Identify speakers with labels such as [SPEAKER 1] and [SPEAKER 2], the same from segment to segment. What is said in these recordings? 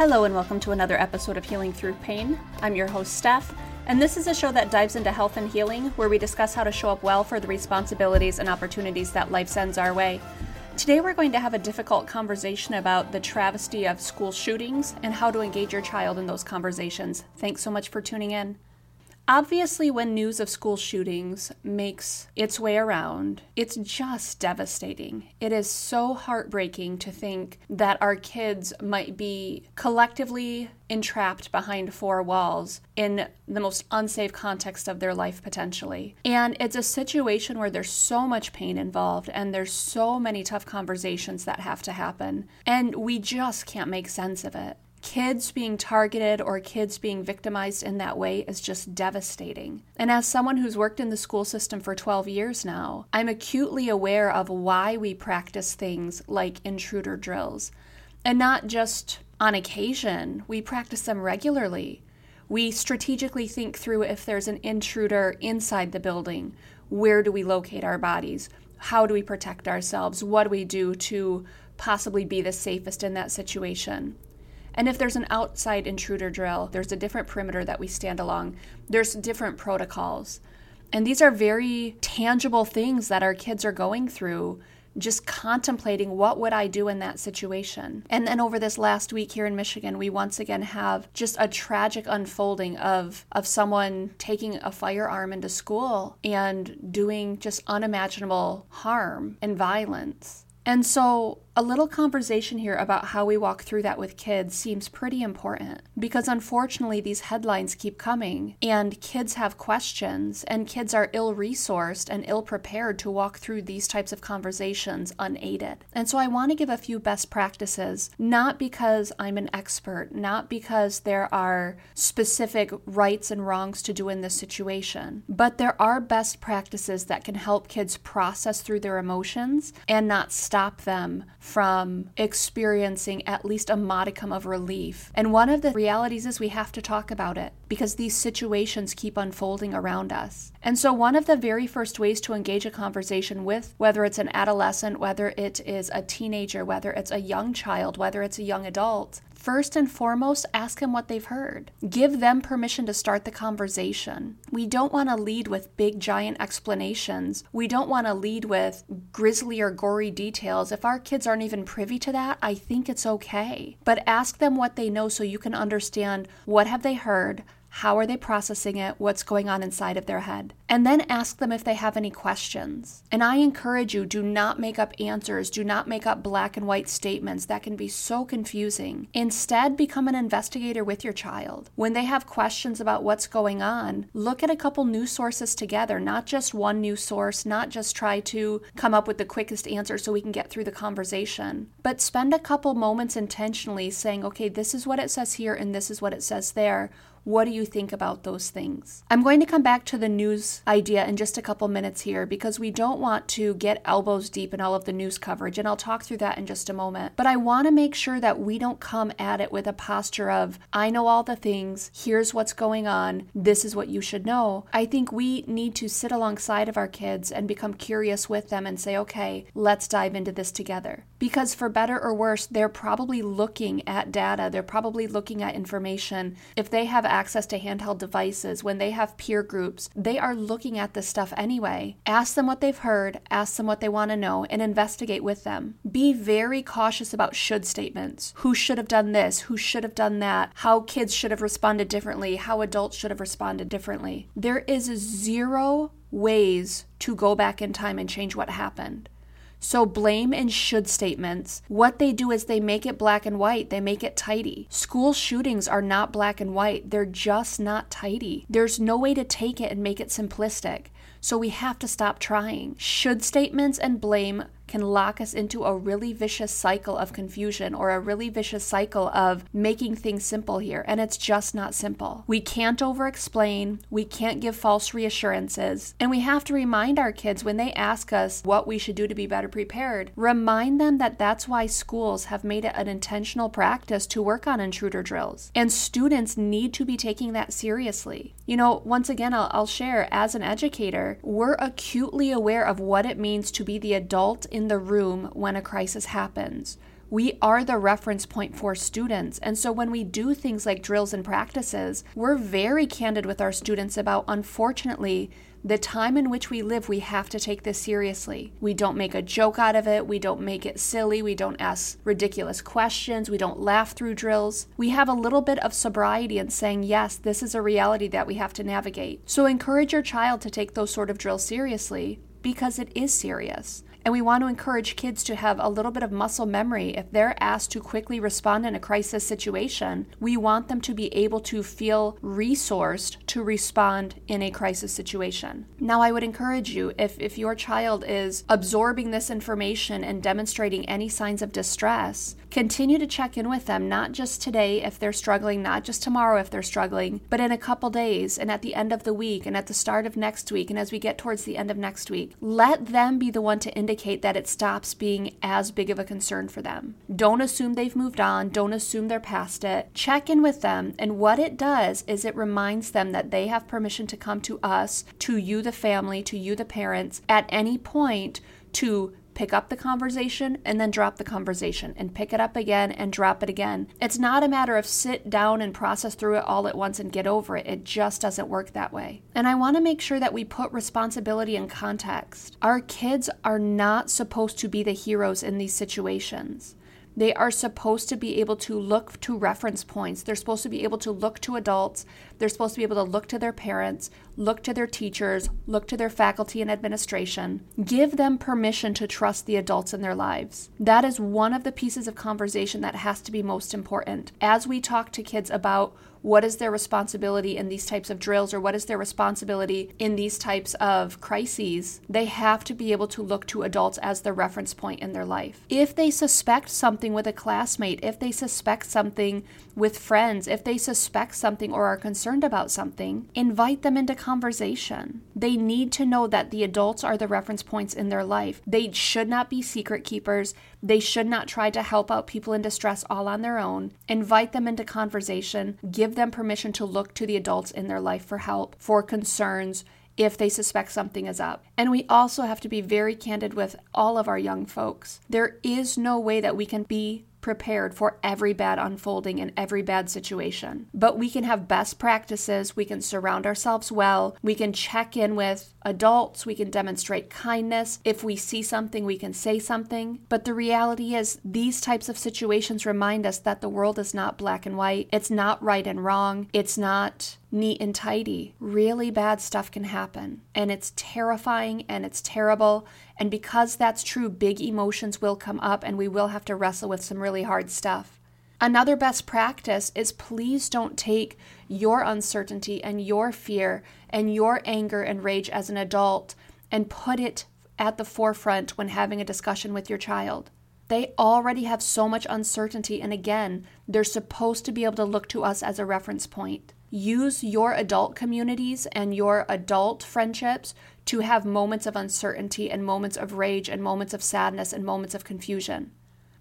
[SPEAKER 1] Hello, and welcome to another episode of Healing Through Pain. I'm your host, Steph, and this is a show that dives into health and healing, where we discuss how to show up well for the responsibilities and opportunities that life sends our way. Today, we're going to have a difficult conversation about the travesty of school shootings and how to engage your child in those conversations. Thanks so much for tuning in. Obviously, when news of school shootings makes its way around, it's just devastating. It is so heartbreaking to think that our kids might be collectively entrapped behind four walls in the most unsafe context of their life potentially. And it's a situation where there's so much pain involved and there's so many tough conversations that have to happen. And we just can't make sense of it kids being targeted or kids being victimized in that way is just devastating. And as someone who's worked in the school system for 12 years now, I'm acutely aware of why we practice things like intruder drills. And not just on occasion, we practice them regularly. We strategically think through if there's an intruder inside the building, where do we locate our bodies? How do we protect ourselves? What do we do to possibly be the safest in that situation? And if there's an outside intruder drill, there's a different perimeter that we stand along. There's different protocols. And these are very tangible things that our kids are going through just contemplating what would I do in that situation. And then over this last week here in Michigan, we once again have just a tragic unfolding of of someone taking a firearm into school and doing just unimaginable harm and violence. And so a little conversation here about how we walk through that with kids seems pretty important because unfortunately these headlines keep coming and kids have questions and kids are ill resourced and ill prepared to walk through these types of conversations unaided. And so I want to give a few best practices, not because I'm an expert, not because there are specific rights and wrongs to do in this situation, but there are best practices that can help kids process through their emotions and not stop them from experiencing at least a modicum of relief. And one of the realities is we have to talk about it because these situations keep unfolding around us. And so, one of the very first ways to engage a conversation with, whether it's an adolescent, whether it is a teenager, whether it's a young child, whether it's a young adult, First and foremost, ask them what they've heard. Give them permission to start the conversation. We don't want to lead with big, giant explanations. We don't want to lead with grisly or gory details. If our kids aren't even privy to that, I think it's okay. But ask them what they know so you can understand what have they heard, how are they processing it? What's going on inside of their head? And then ask them if they have any questions. And I encourage you do not make up answers, do not make up black and white statements. That can be so confusing. Instead, become an investigator with your child. When they have questions about what's going on, look at a couple news sources together, not just one news source, not just try to come up with the quickest answer so we can get through the conversation, but spend a couple moments intentionally saying, okay, this is what it says here and this is what it says there. What do you think about those things? I'm going to come back to the news idea in just a couple minutes here because we don't want to get elbows deep in all of the news coverage, and I'll talk through that in just a moment. But I want to make sure that we don't come at it with a posture of, I know all the things, here's what's going on, this is what you should know. I think we need to sit alongside of our kids and become curious with them and say, okay, let's dive into this together. Because for better or worse, they're probably looking at data, they're probably looking at information. If they have access to handheld devices, when they have peer groups, they are looking at this stuff anyway. Ask them what they've heard, ask them what they want to know, and investigate with them. Be very cautious about should statements. Who should have done this? Who should have done that? How kids should have responded differently? How adults should have responded differently? There is zero ways to go back in time and change what happened. So, blame and should statements, what they do is they make it black and white, they make it tidy. School shootings are not black and white, they're just not tidy. There's no way to take it and make it simplistic. So, we have to stop trying. Should statements and blame can lock us into a really vicious cycle of confusion or a really vicious cycle of making things simple here. And it's just not simple. We can't over explain, we can't give false reassurances, and we have to remind our kids when they ask us what we should do to be better prepared, remind them that that's why schools have made it an intentional practice to work on intruder drills. And students need to be taking that seriously. You know, once again, I'll, I'll share as an educator, we're acutely aware of what it means to be the adult in in the room when a crisis happens. We are the reference point for students. And so when we do things like drills and practices, we're very candid with our students about, unfortunately, the time in which we live, we have to take this seriously. We don't make a joke out of it. We don't make it silly. We don't ask ridiculous questions. We don't laugh through drills. We have a little bit of sobriety in saying, yes, this is a reality that we have to navigate. So encourage your child to take those sort of drills seriously because it is serious. And we want to encourage kids to have a little bit of muscle memory. If they're asked to quickly respond in a crisis situation, we want them to be able to feel resourced to respond in a crisis situation. Now, I would encourage you if, if your child is absorbing this information and demonstrating any signs of distress, continue to check in with them, not just today if they're struggling, not just tomorrow if they're struggling, but in a couple days and at the end of the week and at the start of next week and as we get towards the end of next week. Let them be the one to indicate indicate that it stops being as big of a concern for them. Don't assume they've moved on, don't assume they're past it. Check in with them, and what it does is it reminds them that they have permission to come to us, to you, the family, to you, the parents, at any point to pick up the conversation and then drop the conversation and pick it up again and drop it again. It's not a matter of sit down and process through it all at once and get over it. It just doesn't work that way. And I want to make sure that we put responsibility in context. Our kids are not supposed to be the heroes in these situations. They are supposed to be able to look to reference points. They're supposed to be able to look to adults. They're supposed to be able to look to their parents, look to their teachers, look to their faculty and administration. Give them permission to trust the adults in their lives. That is one of the pieces of conversation that has to be most important. As we talk to kids about what is their responsibility in these types of drills or what is their responsibility in these types of crises, they have to be able to look to adults as the reference point in their life. If they suspect something with a classmate, if they suspect something with friends, if they suspect something or are concerned about something, invite them into conversation. They need to know that the adults are the reference points in their life. They should not be secret keepers. They should not try to help out people in distress all on their own. Invite them into conversation. Give them permission to look to the adults in their life for help, for concerns, if they suspect something is up. And we also have to be very candid with all of our young folks. There is no way that we can be prepared for every bad unfolding and every bad situation. But we can have best practices, we can surround ourselves well, we can check in with adults, we can demonstrate kindness. If we see something, we can say something. But the reality is, these types of situations remind us that the world is not black and white, it's not right and wrong, it's not neat and tidy. Really bad stuff can happen, and it's terrifying and it's terrible. And because that's true, big emotions will come up, and we will have to wrestle with some really hard stuff. Another best practice is please don't take your uncertainty and your fear and your anger and rage as an adult and put it at the forefront when having a discussion with your child. They already have so much uncertainty, and again, they're supposed to be able to look to us as a reference point. Use your adult communities and your adult friendships to have moments of uncertainty and moments of rage and moments of sadness and moments of confusion.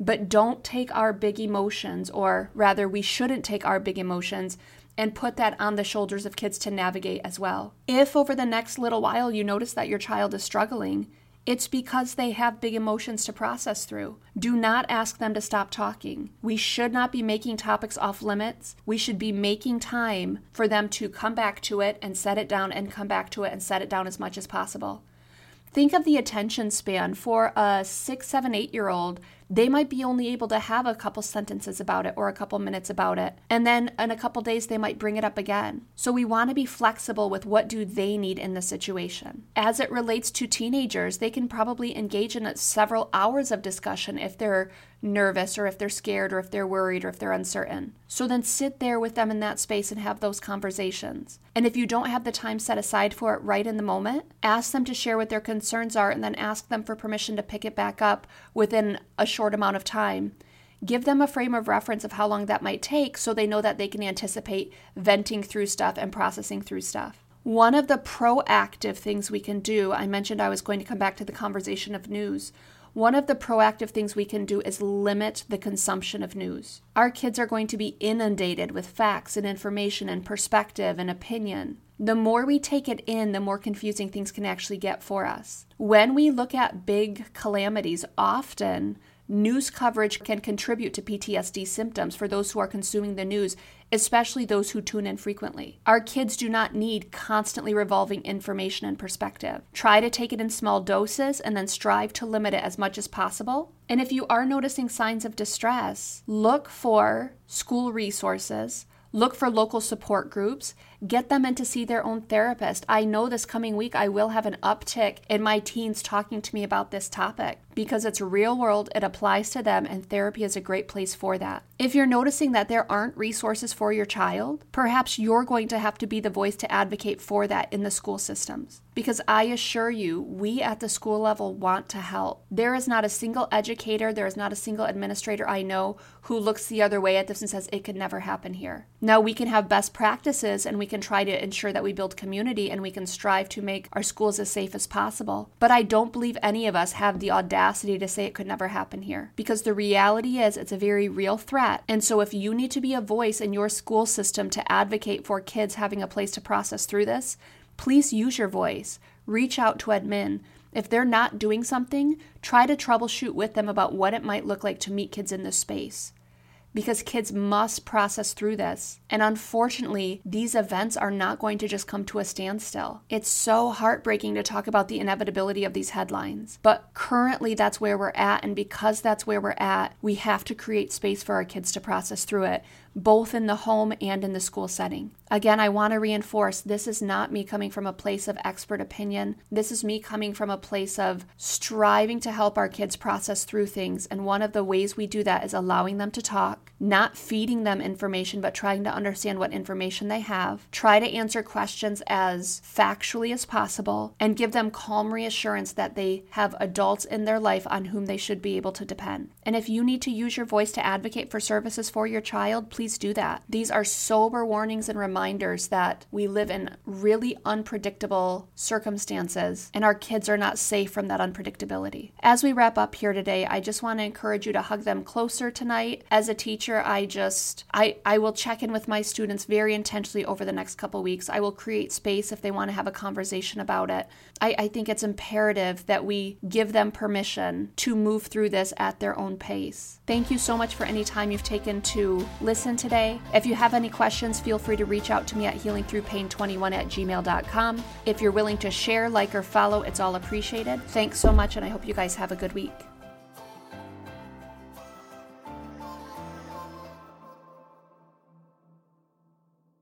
[SPEAKER 1] But don't take our big emotions, or rather, we shouldn't take our big emotions and put that on the shoulders of kids to navigate as well. If over the next little while you notice that your child is struggling, it's because they have big emotions to process through. Do not ask them to stop talking. We should not be making topics off limits. We should be making time for them to come back to it and set it down and come back to it and set it down as much as possible. Think of the attention span for a six, seven, eight year old. They might be only able to have a couple sentences about it or a couple minutes about it. And then in a couple days, they might bring it up again. So we want to be flexible with what do they need in the situation. As it relates to teenagers, they can probably engage in several hours of discussion if they're nervous or if they're scared or if they're worried or if they're uncertain. So then sit there with them in that space and have those conversations. And if you don't have the time set aside for it right in the moment, ask them to share what their concerns are and then ask them for permission to pick it back up within a short amount of time. Give them a frame of reference of how long that might take so they know that they can anticipate venting through stuff and processing through stuff. One of the proactive things we can do, I mentioned I was going to come back to the conversation of news. One of the proactive things we can do is limit the consumption of news. Our kids are going to be inundated with facts and information and perspective and opinion. The more we take it in, the more confusing things can actually get for us. When we look at big calamities, often News coverage can contribute to PTSD symptoms for those who are consuming the news, especially those who tune in frequently. Our kids do not need constantly revolving information and perspective. Try to take it in small doses and then strive to limit it as much as possible. And if you are noticing signs of distress, look for school resources Look for local support groups. Get them in to see their own therapist. I know this coming week I will have an uptick in my teens talking to me about this topic because it's real world, it applies to them, and therapy is a great place for that. If you're noticing that there aren't resources for your child, perhaps you're going to have to be the voice to advocate for that in the school systems. Because I assure you, we at the school level want to help. There is not a single educator, there is not a single administrator I know who looks the other way at this and says it could never happen here. Now, we can have best practices and we can try to ensure that we build community and we can strive to make our schools as safe as possible. But I don't believe any of us have the audacity to say it could never happen here. Because the reality is, it's a very real threat. And so, if you need to be a voice in your school system to advocate for kids having a place to process through this, please use your voice. Reach out to admin. If they're not doing something, try to troubleshoot with them about what it might look like to meet kids in this space because kids must process through this. And unfortunately, these events are not going to just come to a standstill. It's so heartbreaking to talk about the inevitability of these headlines. But currently, that's where we're at. And because that's where we're at, we have to create space for our kids to process through it both in the home and in the school setting. Again, I want to reinforce this is not me coming from a place of expert opinion. This is me coming from a place of striving to help our kids process through things. And one of the ways we do that is allowing them to talk, not feeding them information, but trying to understand what information they have. Try to answer questions as factually as possible and give them calm reassurance that they have adults in their life on whom they should be able to depend. And if you need to use your voice to advocate for services for your child, please do that. These are sober warnings and reminders that we live in really unpredictable circumstances and our kids are not safe from that unpredictability. As we wrap up here today, I just want to encourage you to hug them closer tonight. As a teacher, I just I I will check in with my students very intentionally over the next couple weeks. I will create space if they want to have a conversation about it. I, I think it's imperative that we give them permission to move through this at their own pace. Thank you so much for any time you've taken to listen today. If you have any questions, feel free to reach out to me at healingthroughpain21 at gmail.com. If you're willing to share, like, or follow, it's all appreciated. Thanks so much, and I hope you guys have a good week.